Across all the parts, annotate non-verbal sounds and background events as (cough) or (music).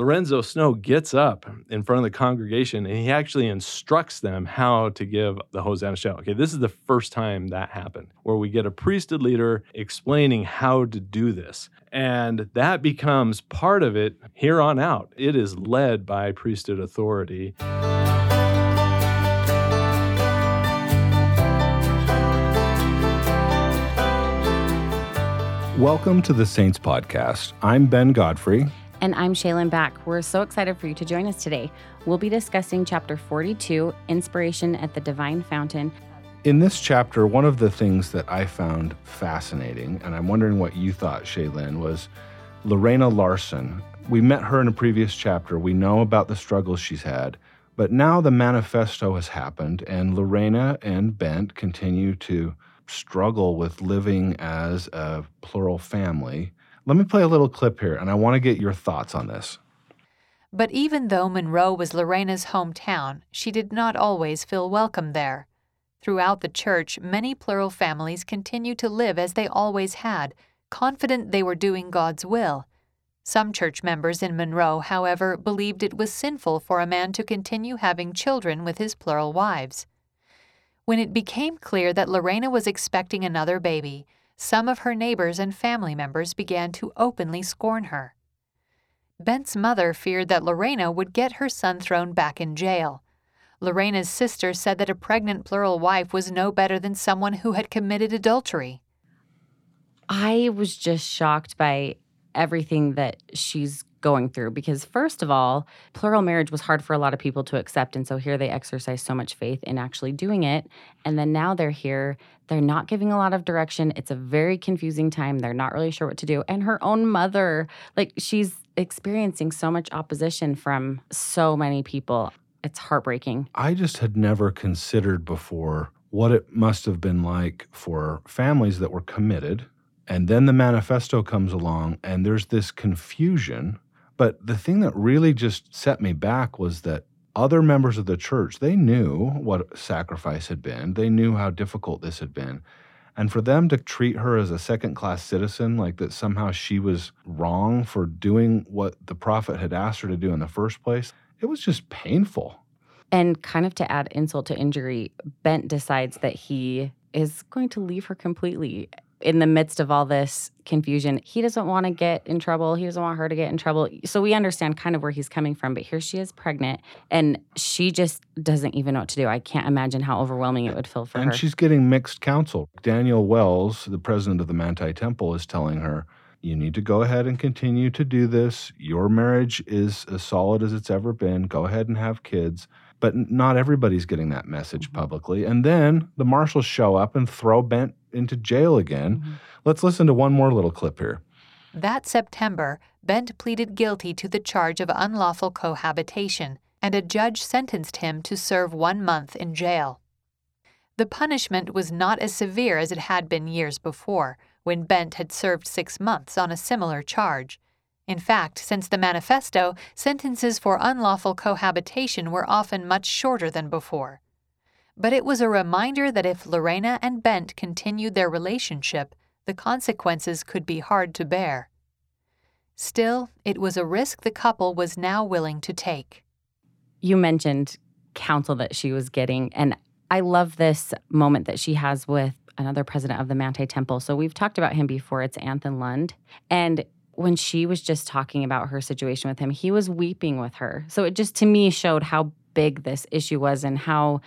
Lorenzo Snow gets up in front of the congregation and he actually instructs them how to give the Hosanna shout. Okay, this is the first time that happened where we get a priesthood leader explaining how to do this. And that becomes part of it here on out. It is led by priesthood authority. Welcome to the Saints Podcast. I'm Ben Godfrey. And I'm Shaylin Back. We're so excited for you to join us today. We'll be discussing chapter 42, Inspiration at the Divine Fountain. In this chapter, one of the things that I found fascinating, and I'm wondering what you thought, Shaylin, was Lorena Larson. We met her in a previous chapter. We know about the struggles she's had. But now the manifesto has happened, and Lorena and Bent continue to struggle with living as a plural family. Let me play a little clip here, and I want to get your thoughts on this. But even though Monroe was Lorena's hometown, she did not always feel welcome there. Throughout the church, many plural families continue to live as they always had, confident they were doing God's will. Some church members in Monroe, however, believed it was sinful for a man to continue having children with his plural wives. When it became clear that Lorena was expecting another baby, some of her neighbors and family members began to openly scorn her. Bent's mother feared that Lorena would get her son thrown back in jail. Lorena's sister said that a pregnant plural wife was no better than someone who had committed adultery. I was just shocked by everything that she's going through because first of all plural marriage was hard for a lot of people to accept and so here they exercise so much faith in actually doing it and then now they're here. They're not giving a lot of direction. It's a very confusing time. They're not really sure what to do and her own mother like she's experiencing so much opposition from so many people. It's heartbreaking. I just had never considered before what it must have been like for families that were committed and then the manifesto comes along, and there's this confusion but the thing that really just set me back was that other members of the church, they knew what sacrifice had been. They knew how difficult this had been. And for them to treat her as a second class citizen, like that somehow she was wrong for doing what the prophet had asked her to do in the first place, it was just painful. And kind of to add insult to injury, Bent decides that he is going to leave her completely in the midst of all this confusion, he doesn't want to get in trouble. He doesn't want her to get in trouble. So we understand kind of where he's coming from. But here she is pregnant and she just doesn't even know what to do. I can't imagine how overwhelming it would feel for and her. And she's getting mixed counsel. Daniel Wells, the president of the Manti Temple, is telling her, you need to go ahead and continue to do this. Your marriage is as solid as it's ever been. Go ahead and have kids. But not everybody's getting that message mm-hmm. publicly. And then the marshals show up and throw Bent into jail again. Mm-hmm. Let's listen to one more little clip here. That September, Bent pleaded guilty to the charge of unlawful cohabitation, and a judge sentenced him to serve one month in jail. The punishment was not as severe as it had been years before, when Bent had served six months on a similar charge. In fact, since the manifesto, sentences for unlawful cohabitation were often much shorter than before. But it was a reminder that if Lorena and Bent continued their relationship, the consequences could be hard to bear. Still, it was a risk the couple was now willing to take. You mentioned counsel that she was getting, and I love this moment that she has with another president of the Manti Temple. So we've talked about him before. It's Anthon Lund. And when she was just talking about her situation with him, he was weeping with her. So it just to me showed how big this issue was and how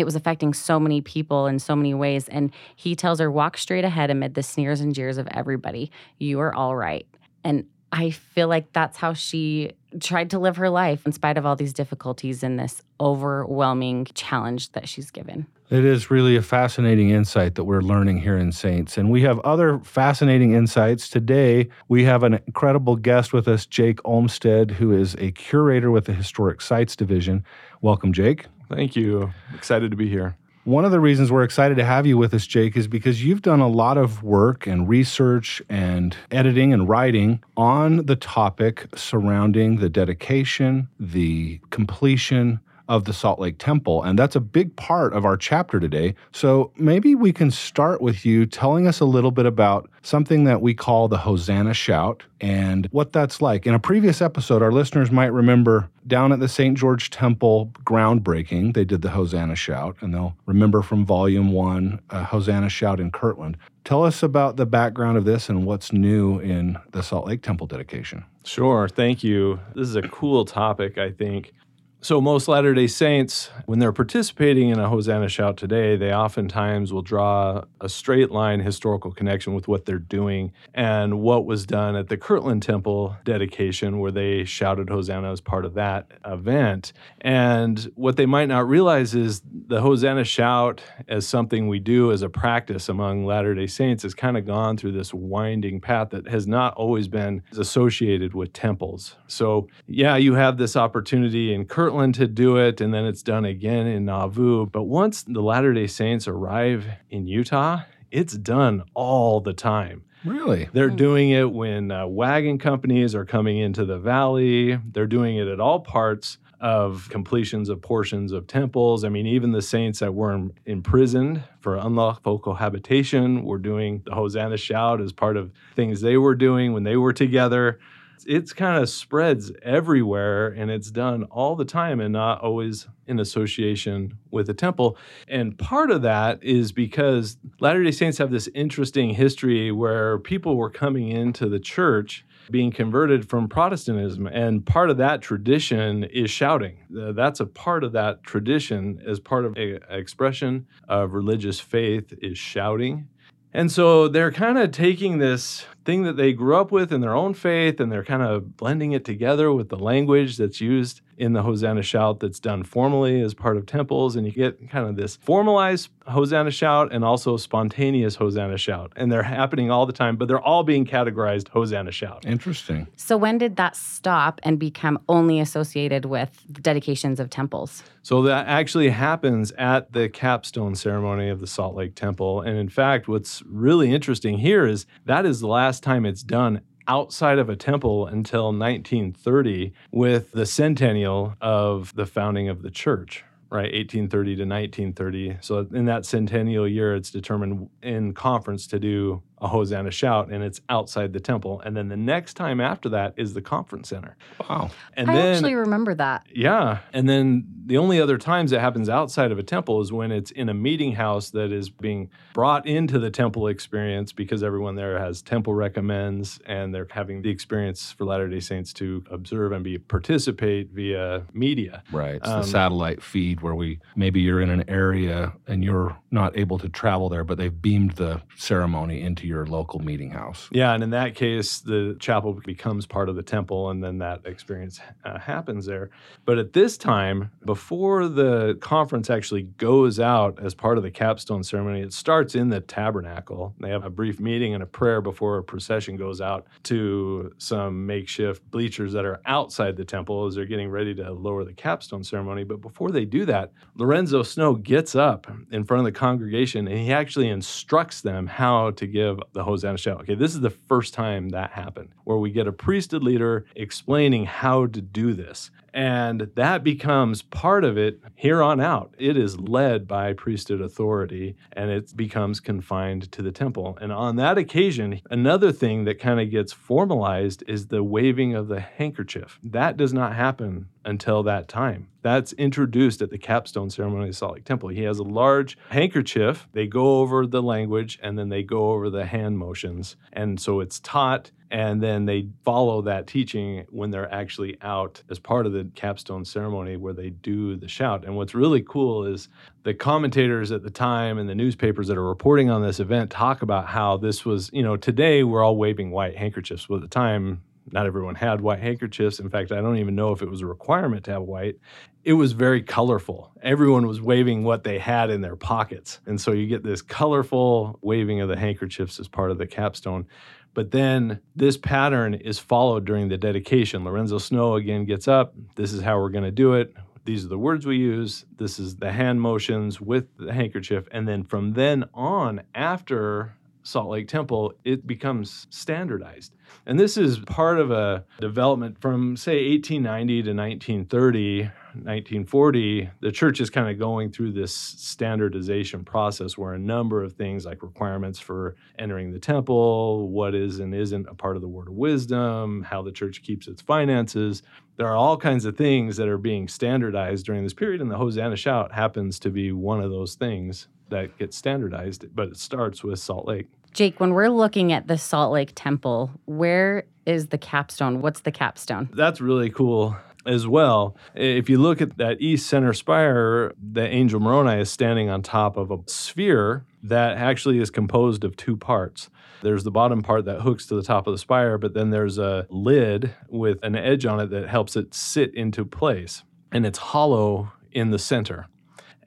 it was affecting so many people in so many ways. And he tells her, walk straight ahead amid the sneers and jeers of everybody. You are all right. And I feel like that's how she tried to live her life in spite of all these difficulties and this overwhelming challenge that she's given. It is really a fascinating insight that we're learning here in Saints. And we have other fascinating insights. Today, we have an incredible guest with us, Jake Olmstead, who is a curator with the Historic Sites Division. Welcome, Jake. Thank you. Excited to be here. One of the reasons we're excited to have you with us, Jake, is because you've done a lot of work and research and editing and writing on the topic surrounding the dedication, the completion of the Salt Lake Temple. And that's a big part of our chapter today. So maybe we can start with you telling us a little bit about something that we call the Hosanna Shout and what that's like. In a previous episode, our listeners might remember down at the St. George Temple groundbreaking, they did the Hosanna Shout, and they'll remember from volume one, uh, Hosanna Shout in Kirtland. Tell us about the background of this and what's new in the Salt Lake Temple dedication. Sure. Thank you. This is a cool topic, I think. So, most Latter day Saints, when they're participating in a Hosanna shout today, they oftentimes will draw a straight line historical connection with what they're doing and what was done at the Kirtland Temple dedication, where they shouted Hosanna as part of that event. And what they might not realize is the Hosanna shout, as something we do as a practice among Latter day Saints, has kind of gone through this winding path that has not always been associated with temples. So, yeah, you have this opportunity in Kirtland Kirtland to do it, and then it's done again in Nauvoo. But once the Latter day Saints arrive in Utah, it's done all the time. Really? They're doing it when uh, wagon companies are coming into the valley. They're doing it at all parts of completions of portions of temples. I mean, even the saints that were imprisoned for unlawful cohabitation were doing the Hosanna shout as part of things they were doing when they were together it's kind of spreads everywhere and it's done all the time and not always in association with the temple. And part of that is because Latter day Saints have this interesting history where people were coming into the church being converted from Protestantism. And part of that tradition is shouting. That's a part of that tradition as part of an expression of religious faith is shouting. And so they're kind of taking this thing that they grew up with in their own faith and they're kind of blending it together with the language that's used in the Hosanna shout that's done formally as part of temples. And you get kind of this formalized Hosanna shout and also spontaneous Hosanna shout. And they're happening all the time, but they're all being categorized Hosanna shout. Interesting. So when did that stop and become only associated with dedications of temples? So that actually happens at the capstone ceremony of the Salt Lake Temple. And in fact, what's really interesting here is that is the last time it's done outside of a temple until 1930 with the centennial of the founding of the church right? 1830 to 1930 so in that centennial year it's determined in conference to do a Hosanna shout, and it's outside the temple. And then the next time after that is the conference center. Wow. And I then, actually remember that. Yeah. And then the only other times it happens outside of a temple is when it's in a meeting house that is being brought into the temple experience because everyone there has temple recommends and they're having the experience for Latter day Saints to observe and be participate via media. Right. It's um, the satellite feed where we maybe you're in an area and you're not able to travel there, but they've beamed the ceremony into your local meeting house. Yeah, and in that case, the chapel becomes part of the temple, and then that experience uh, happens there. But at this time, before the conference actually goes out as part of the capstone ceremony, it starts in the tabernacle. They have a brief meeting and a prayer before a procession goes out to some makeshift bleachers that are outside the temple as they're getting ready to lower the capstone ceremony. But before they do that, Lorenzo Snow gets up in front of the congregation and he actually instructs them how to give the Hosanna shout. Okay, this is the first time that happened where we get a priesthood leader explaining how to do this. And that becomes part of it here on out. It is led by priesthood authority and it becomes confined to the temple. And on that occasion, another thing that kind of gets formalized is the waving of the handkerchief. That does not happen until that time. That's introduced at the capstone ceremony of Salt Lake Temple. He has a large handkerchief. They go over the language and then they go over the hand motions. And so it's taught and then they follow that teaching when they're actually out as part of the capstone ceremony where they do the shout. And what's really cool is the commentators at the time and the newspapers that are reporting on this event talk about how this was, you know, today we're all waving white handkerchiefs. But at the time, not everyone had white handkerchiefs. In fact, I don't even know if it was a requirement to have white. It was very colorful. Everyone was waving what they had in their pockets. And so you get this colorful waving of the handkerchiefs as part of the capstone. But then this pattern is followed during the dedication. Lorenzo Snow again gets up. This is how we're going to do it. These are the words we use. This is the hand motions with the handkerchief. And then from then on, after Salt Lake Temple, it becomes standardized. And this is part of a development from, say, 1890 to 1930 1940, the church is kind of going through this standardization process where a number of things like requirements for entering the temple, what is and isn't a part of the word of wisdom, how the church keeps its finances, there are all kinds of things that are being standardized during this period, and the Hosanna Shout happens to be one of those things that gets standardized, but it starts with Salt Lake. Jake, when we're looking at the Salt Lake Temple, where is the capstone? What's the capstone? That's really cool as well. If you look at that east center spire, the angel Moroni is standing on top of a sphere that actually is composed of two parts. There's the bottom part that hooks to the top of the spire, but then there's a lid with an edge on it that helps it sit into place. And it's hollow in the center.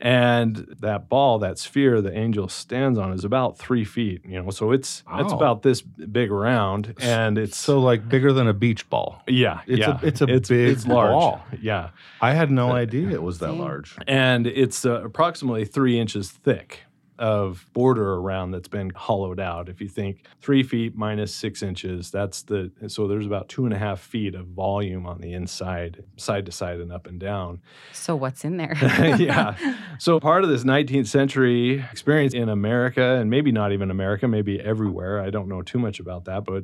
And that ball, that sphere the angel stands on is about three feet, you know, so it's it's about this big round and it's So like bigger than a beach ball. yeah, It's a- it's a it's, big it's large. ball. Yeah. I had no idea it was that large. and it's uh, approximately three inches thick of border around that's been hollowed out. If you think three feet minus six inches, that's the so there's about two and a half feet of volume on the inside, side to side and up and down. So what's in there? (laughs) yeah. (laughs) So part of this 19th century experience in America, and maybe not even America, maybe everywhere. I don't know too much about that, but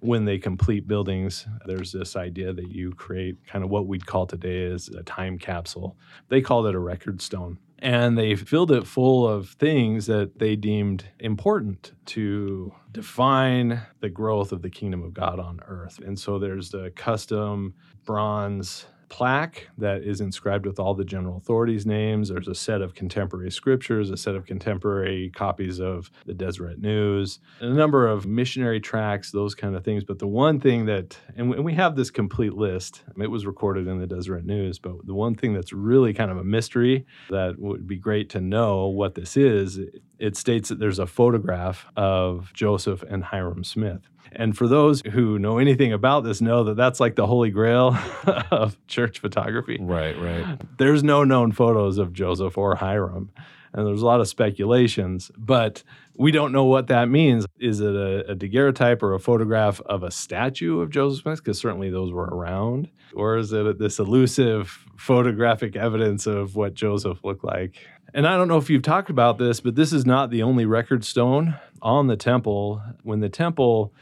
when they complete buildings, there's this idea that you create kind of what we'd call today as a time capsule. They called it a record stone. And they filled it full of things that they deemed important to define the growth of the kingdom of God on earth. And so there's the custom bronze plaque that is inscribed with all the general authorities' names. There's a set of contemporary scriptures, a set of contemporary copies of the Deseret News, a number of missionary tracts, those kind of things. But the one thing that, and we have this complete list, it was recorded in the Deseret News, but the one thing that's really kind of a mystery that would be great to know what this is, it states that there's a photograph of Joseph and Hyrum Smith. And for those who know anything about this, know that that's like the holy grail (laughs) of church photography. Right, right. There's no known photos of Joseph or Hyrum. And there's a lot of speculations, but we don't know what that means. Is it a, a daguerreotype or a photograph of a statue of Joseph Smith? Because certainly those were around. Or is it this elusive photographic evidence of what Joseph looked like? And I don't know if you've talked about this, but this is not the only record stone on the temple. When the temple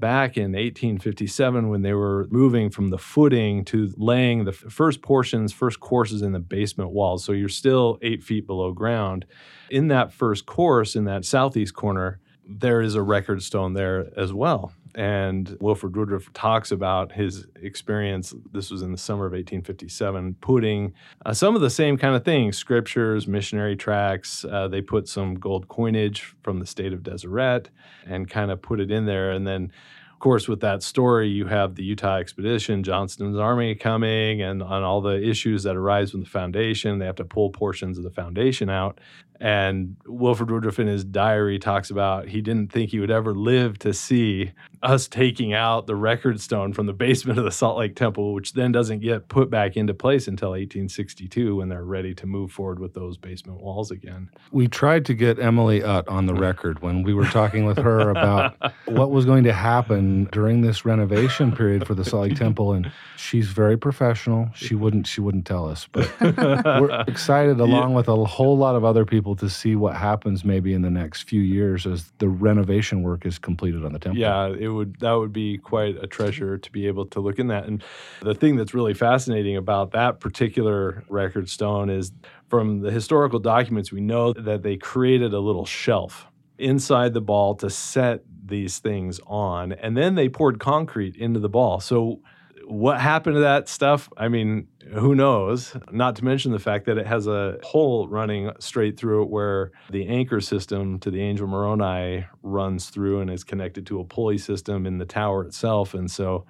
back in 1857 when they were moving from the footing to laying the first portions, first courses in the basement walls. So you're still eight feet below ground. In that first course, in that southeast corner, there is a record stone there as well. And Wilford Woodruff talks about his experience. This was in the summer of 1857, putting uh, some of the same kind of things scriptures, missionary tracts. Uh, they put some gold coinage from the state of Deseret and kind of put it in there. And then, of course, with that story, you have the Utah expedition, Johnston's army coming, and on all the issues that arise from the foundation. They have to pull portions of the foundation out. And Wilford Woodruff in his diary talks about he didn't think he would ever live to see us taking out the record stone from the basement of the Salt Lake Temple, which then doesn't get put back into place until 1862 when they're ready to move forward with those basement walls again. We tried to get Emily Utt on the record when we were talking with her about (laughs) what was going to happen during this renovation period for the Salt Lake Temple, and she's very professional. She wouldn't she wouldn't tell us, but we're (laughs) excited along with a whole lot of other people to see what happens maybe in the next few years as the renovation work is completed on the temple. Yeah, it would that would be quite a treasure to be able to look in that. And the thing that's really fascinating about that particular record stone is from the historical documents we know that they created a little shelf inside the ball to set these things on and then they poured concrete into the ball. So what happened to that stuff? I mean, who knows? Not to mention the fact that it has a hole running straight through it where the anchor system to the Angel Moroni runs through and is connected to a pulley system in the tower itself. And so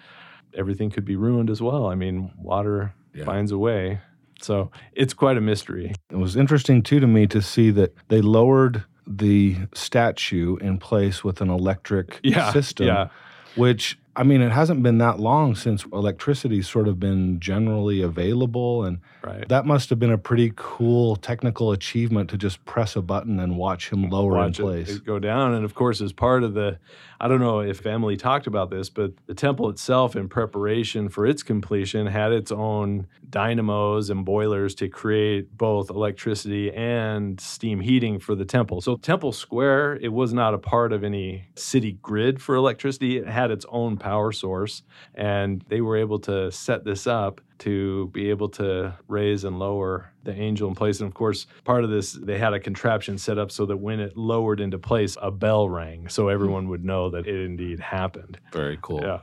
everything could be ruined as well. I mean, water Yeah. finds a way. So it's quite a mystery. It was interesting too to me to see that they lowered the statue in place with an electric Yeah. system, Yeah. which I mean, it hasn't been that long since electricity's sort of been generally available. And Right. that must have been a pretty cool technical achievement to just press a button and watch him lower watch in it- place. It, go down. And of course, as part of the, I don't know if Emily talked about this, but the temple itself, in preparation for its completion, had its own dynamos and boilers to create both electricity and steam heating for the temple. So, Temple Square, it was not a part of any city grid for electricity, it had its own power source. And they were able to set this up to be able to raise and lower the angel in place. And of course, part of this, they had a contraption set up so that when it lowered into place, a bell rang so mm-hmm. everyone would know that it indeed happened. Very cool. Yeah.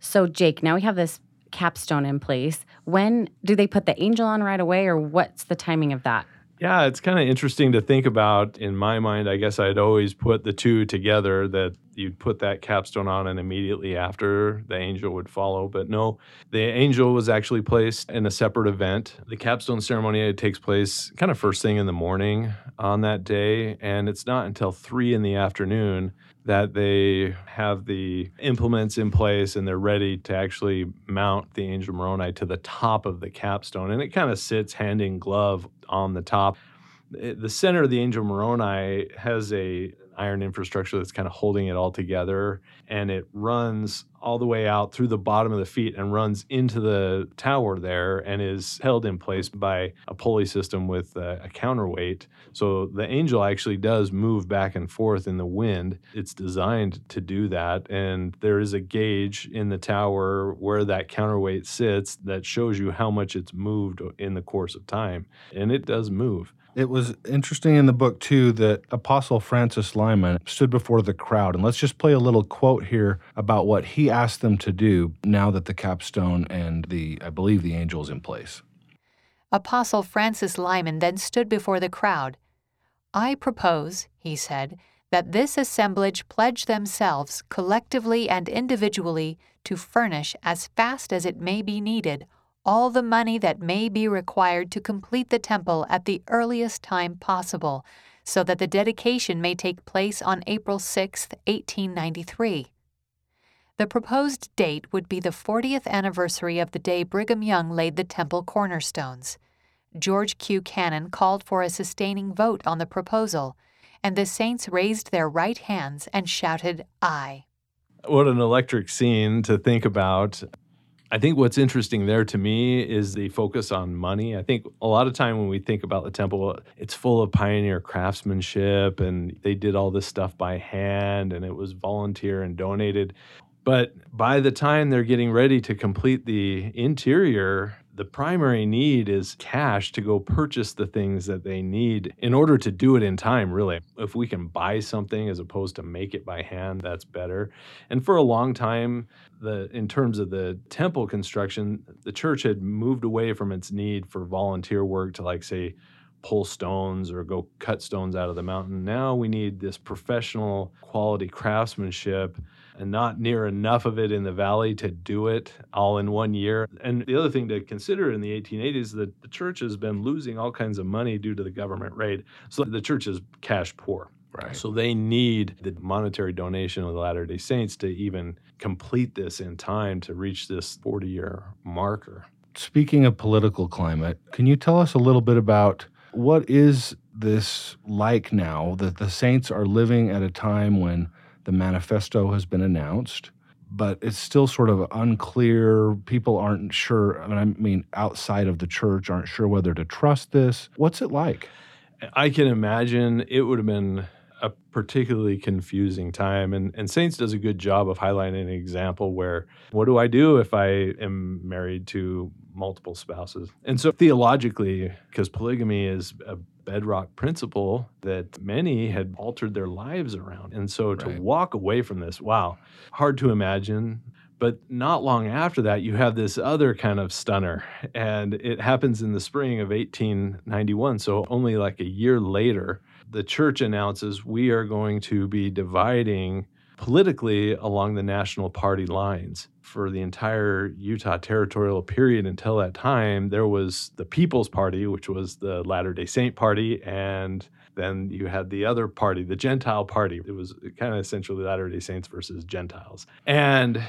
So, Jake, now we have this capstone in place. When do they put the angel on right away, or what's the timing of that? Yeah, it's kind of interesting to think about. In my mind, I guess I'd always put the two together that you'd put that capstone on and immediately after the angel would follow. But no, the angel was actually placed in a separate event. The capstone ceremony takes place kind of first thing in the morning on that day. And it's not until three in the afternoon that they have the implements in place and they're ready to actually mount the angel Moroni to the top of the capstone. And it kind of sits hand in glove on the top. Eh, the center of the angel Moroni has a iron infrastructure that's kind of holding it all together and it runs all the way out through the bottom of the feet and runs into the tower there and is held in place by a pulley system with a, a counterweight so the angel actually does move back and forth in the wind. It's designed to do that. And there is a gauge in the tower where that counterweight sits that shows you how much it's moved in the course of time. And it does move. It was interesting in the book, too, that Apostle Francis Lyman stood before the crowd. And let's just play a little quote here about what he asked them to do now that the capstone and the, I believe, the angel is in place. Apostle Francis Lyman then stood before the crowd. I propose, he said, that this assemblage pledge themselves, collectively and individually, to furnish, as fast as it may be needed, all the money that may be required to complete the temple at the earliest time possible, so that the dedication may take place on April 6, 1893. The proposed date would be the 40th anniversary of the day Brigham Young laid the temple cornerstones. George Q. Cannon called for a sustaining vote on the proposal, and the saints raised their right hands and shouted, Aye. What an electric scene to think about. I think what's interesting there to me is the focus on money. I think a lot of time when we think about the temple, it's full of pioneer craftsmanship and they did all this stuff by hand and it was volunteer and donated. But by the time they're getting ready to complete the interior, the primary need is cash to go purchase the things that they need in order to do it in time, really. If we can buy something as opposed to make it by hand, that's better. And for a long time, the in terms of the temple construction, the church had moved away from its need for volunteer work to like say pull stones or go cut stones out of the mountain. Now we need this professional quality craftsmanship and not near enough of it in the valley to do it all in one year. And the other thing to consider in the 1880s that the church has been losing all kinds of money due to the government raid. So the church is cash poor. Right. So they need the monetary donation of the Latter day Saints to even complete this in time to reach this 40 year marker. Speaking of political climate, can you tell us a little bit about what is this like now that the saints are living at a time when the manifesto has been announced, but it's still sort of unclear. People aren't sure. I mean, outside of the church, aren't sure whether to trust this. What's it like? I can imagine it would have been a particularly confusing time. And, and Saints does a good job of highlighting an example where what do I do if I am married to multiple spouses? And so theologically, because polygamy is a bedrock principle that many had altered their lives around. And so to Right. walk away from this, wow, hard to imagine. But not long after that, you have this other kind of stunner. And it happens in the spring of 1891. So only like a year later, the church announces we are going to be dividing politically along the national party lines. For the entire Utah territorial period until that time, there was the People's Party, which was the Latter day Saint Party, and Then you had the other party, the Gentile party. It was kind of essentially Latter day Saints versus Gentiles. And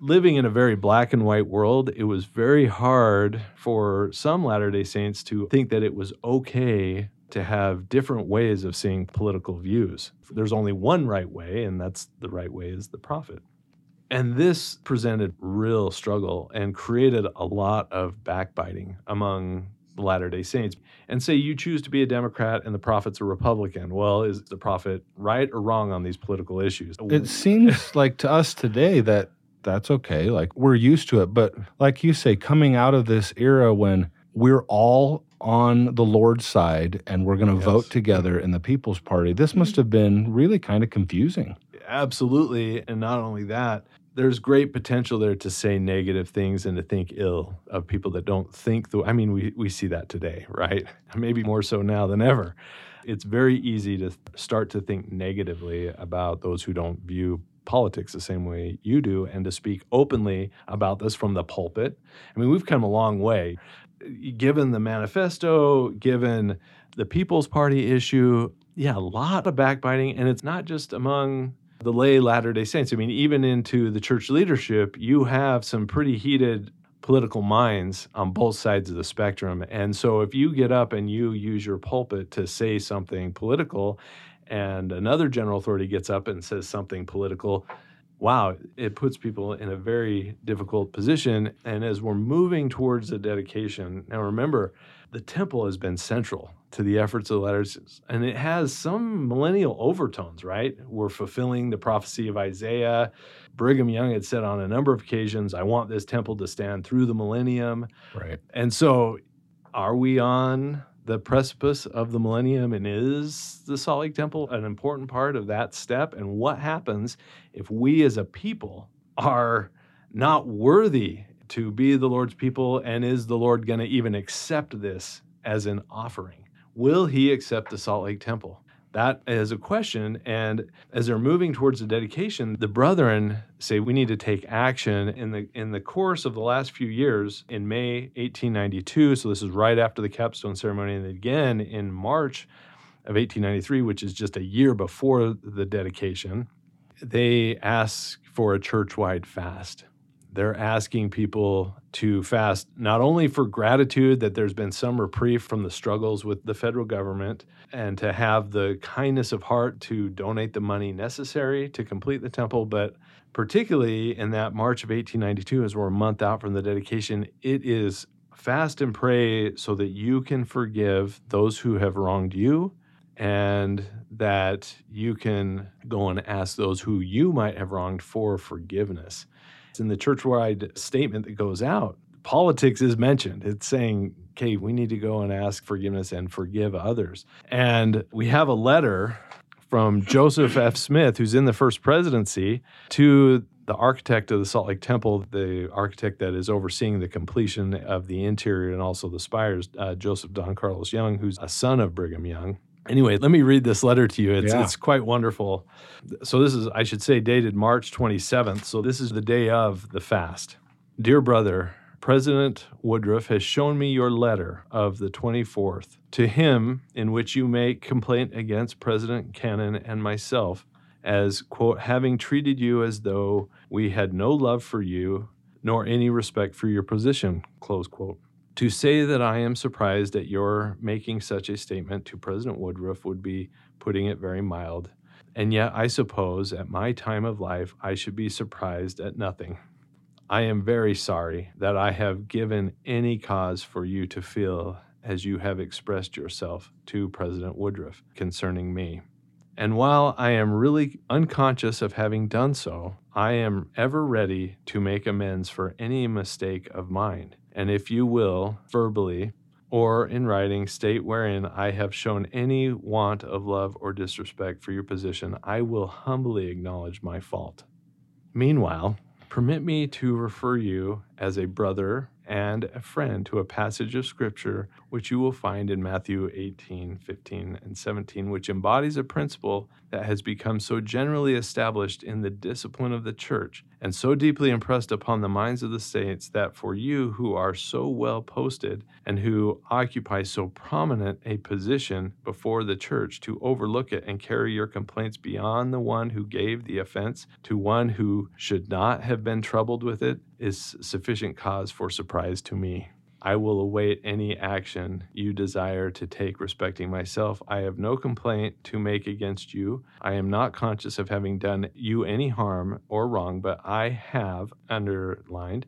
living in a very black and white world, it was very hard for some Latter day Saints to think that it was okay to have different ways of seeing political views. There's only one right way, and that's the right way is the prophet. And this presented real struggle and created a lot of backbiting among the Latter day Saints. And say you choose to be a Democrat and the prophet's a Republican. Well, is the prophet right or wrong on these political issues? It seems like to us today that that's okay. Like we're used to it. But like you say, coming out of this era when we're all on the Lord's side and we're going to Yes. vote together in the People's Party, this mm-hmm. must have been really kind of confusing. Absolutely. And not only that, there's great potential there to say negative things and to think ill of people that don't think the I mean, we, we see that today, right? (laughs) Maybe more so now than ever. It's very easy to start to think negatively about those who don't view politics the same way you do and to speak openly about this from the pulpit. I mean, we've come a long way. Given the manifesto, given the People's Party issue, yeah, a lot of backbiting. And it's not just among the lay Latter day Saints. I mean, even into the church leadership, you have some pretty heated political minds on both sides of the spectrum. And so if you get up and you use your pulpit to say something political, and another general authority gets up and says something political, wow, it puts people in a very difficult position. And as we're moving towards the dedication, now remember, the temple has been central to the efforts of the letters, and it has some millennial overtones, right? We're fulfilling the prophecy of Isaiah. Brigham Young had said on a number of occasions, I want this temple to stand through the millennium. Right. And so, are we on the precipice of the millennium? And is the Salt Lake Temple an important part of that step? And what happens if we as a people are not worthy to be the Lord's people? And is the Lord going to even accept this as an offering? Will he accept the Salt Lake Temple? That is a question. And as they're moving towards the dedication, the brethren say we need to take action. In the in the course of the last few years, in May 1892, so this is right after the capstone ceremony, and again in March of 1893, which is just a year before the dedication, they ask for a church-wide fast. They're asking people to fast not only for gratitude that there's been some reprieve from the struggles with the federal government and to have the kindness of heart to donate the money necessary to complete the temple, but particularly in that March of 1892, as we're a month out from the dedication, it is fast and pray so that you can forgive those who have wronged you and that you can go and ask those who you might have wronged for forgiveness. In the church-wide statement that goes out. Politics is mentioned. It's saying, okay, we need to go and ask forgiveness and forgive others. And we have a letter from Joseph F. Smith, who's in the first presidency, to the architect of the Salt Lake Temple, the architect that is overseeing the completion of the interior and also the spires, uh, Joseph Don Carlos Young, who's a son of Brigham Young. Anyway, let me read this letter to you. It's, Yeah. it's quite wonderful. So, this is, I should say, dated March 27th. So, this is the day of the fast. Dear brother, President Woodruff has shown me your letter of the 24th to him, in which you make complaint against President Cannon and myself as, quote, having treated you as though we had no love for you nor any respect for your position, close quote. To say that I am surprised at your making such a statement to President Woodruff would be putting it very mild. And yet, I suppose at my time of life, I should be surprised at nothing. I am very sorry that I have given any cause for you to feel as you have expressed yourself to President Woodruff concerning me. And while I am really unconscious of having done so, I am ever ready to make amends for any mistake of mine. And if you will, verbally or in writing, state wherein I have shown any want of love or disrespect for your position, I will humbly acknowledge my fault. Meanwhile, permit me to refer you as a brother and a friend to a passage of scripture which you will find in Matthew 18, 15, and 17, which embodies a principle that has become so generally established in the discipline of the church and so deeply impressed upon the minds of the saints that for you who are so well posted and who occupy so prominent a position before the church to overlook it and carry your complaints beyond the one who gave the offense to one who should not have been troubled with it is sufficient cause for surprise to me. I will await any action you desire to take respecting myself. I have no complaint to make against you. I am not conscious of having done you any harm or wrong, but I have underlined,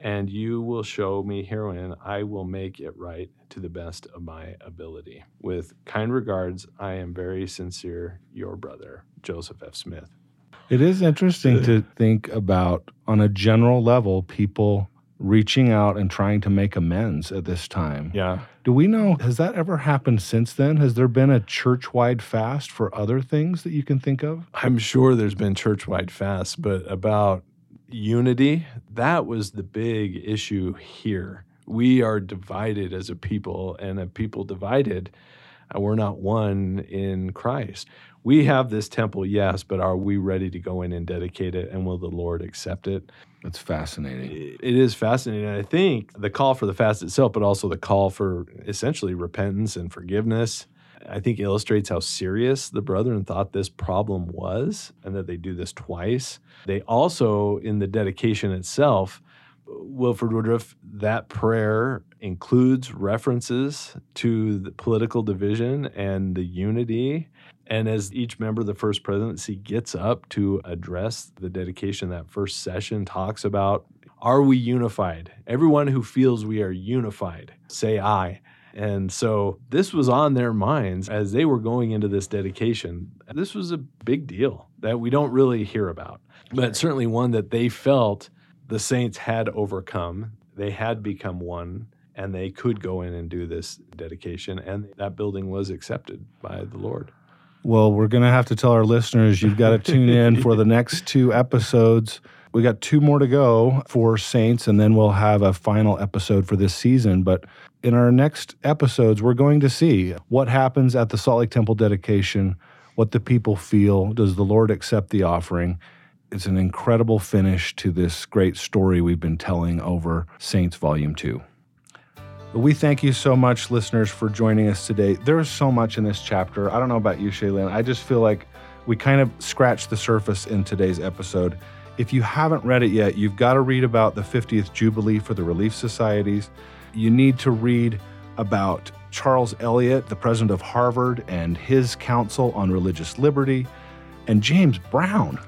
and you will show me herein I will make it right to the best of my ability. With kind regards, I am very sincere, your brother, Joseph F. Smith. It is interesting to think about on a general level, people reaching out and trying to make amends at this time. Yeah. Do we know, has that ever happened since then? Has there been a church wide fast for other things that you can think of? I'm sure there's been church wide fasts, but about unity, that was the big issue here. We are divided as a people, and a people divided, uh, we're not one in Christ. We have this temple, yes, but are we ready to go in and dedicate it? And will the Lord accept it? That's fascinating. It is fascinating. I think the call for the fast itself, but also the call for essentially repentance and forgiveness, I think illustrates how serious the brethren thought this problem was and that they do this twice. They also, in the dedication itself, Wilford Woodruff, that prayer includes references to the political division and the unity. And as each member of the first presidency gets up to address the dedication, that first session talks about are we unified? Everyone who feels we are unified, say aye. And so this was on their minds as they were going into this dedication. This was a big deal that we don't really hear about, but certainly one that they felt the saints had overcome. They had become one and they could go in and do this dedication. And that building was accepted by the Lord. Well, we're going to have to tell our listeners you've got to tune in for the next two episodes. We got two more to go for Saints, and then we'll have a final episode for this season. But in our next episodes, we're going to see what happens at the Salt Lake Temple dedication, what the people feel. Does the Lord accept the offering? It's an incredible finish to this great story we've been telling over Saints Volume 2. We thank you so much, listeners, for joining us today. There is so much in this chapter. I don't know about you, Shaylin. I just feel like we kind of scratched the surface in today's episode. If you haven't read it yet, you've got to read about the 50th Jubilee for the Relief Societies. You need to read about Charles Eliot, the president of Harvard, and his council on religious liberty, and James Brown,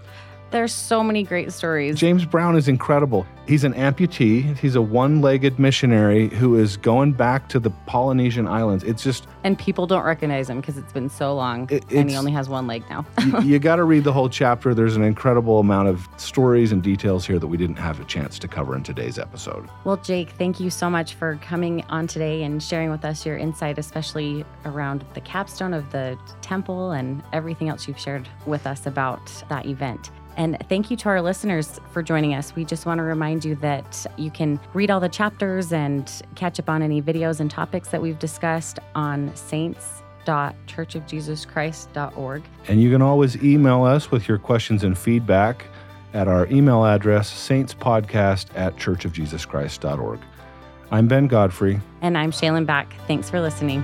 There's so many great stories. James Brown is incredible. He's an amputee. He's a one-legged missionary who is going back to the Polynesian islands. It's just and people don't recognize him because it's been so long. It- and he only has one leg now. (laughs) you, you got to read the whole chapter. There's an incredible amount of stories and details here that we didn't have a chance to cover in today's episode. Well, Jake, thank you so much for coming on today and sharing with us your insight, especially around the capstone of the temple and everything else you've shared with us about that event. And thank you to our listeners for joining us. We just want to remind you that you can read all the chapters and catch up on any videos and topics that we've discussed on saints.churchofjesuschrist.org. And you can always email us with your questions and feedback at our email address, saintspodcast at churchofjesuschrist.org. I'm Ben Godfrey. And I'm Shaylin Back. Thanks for listening.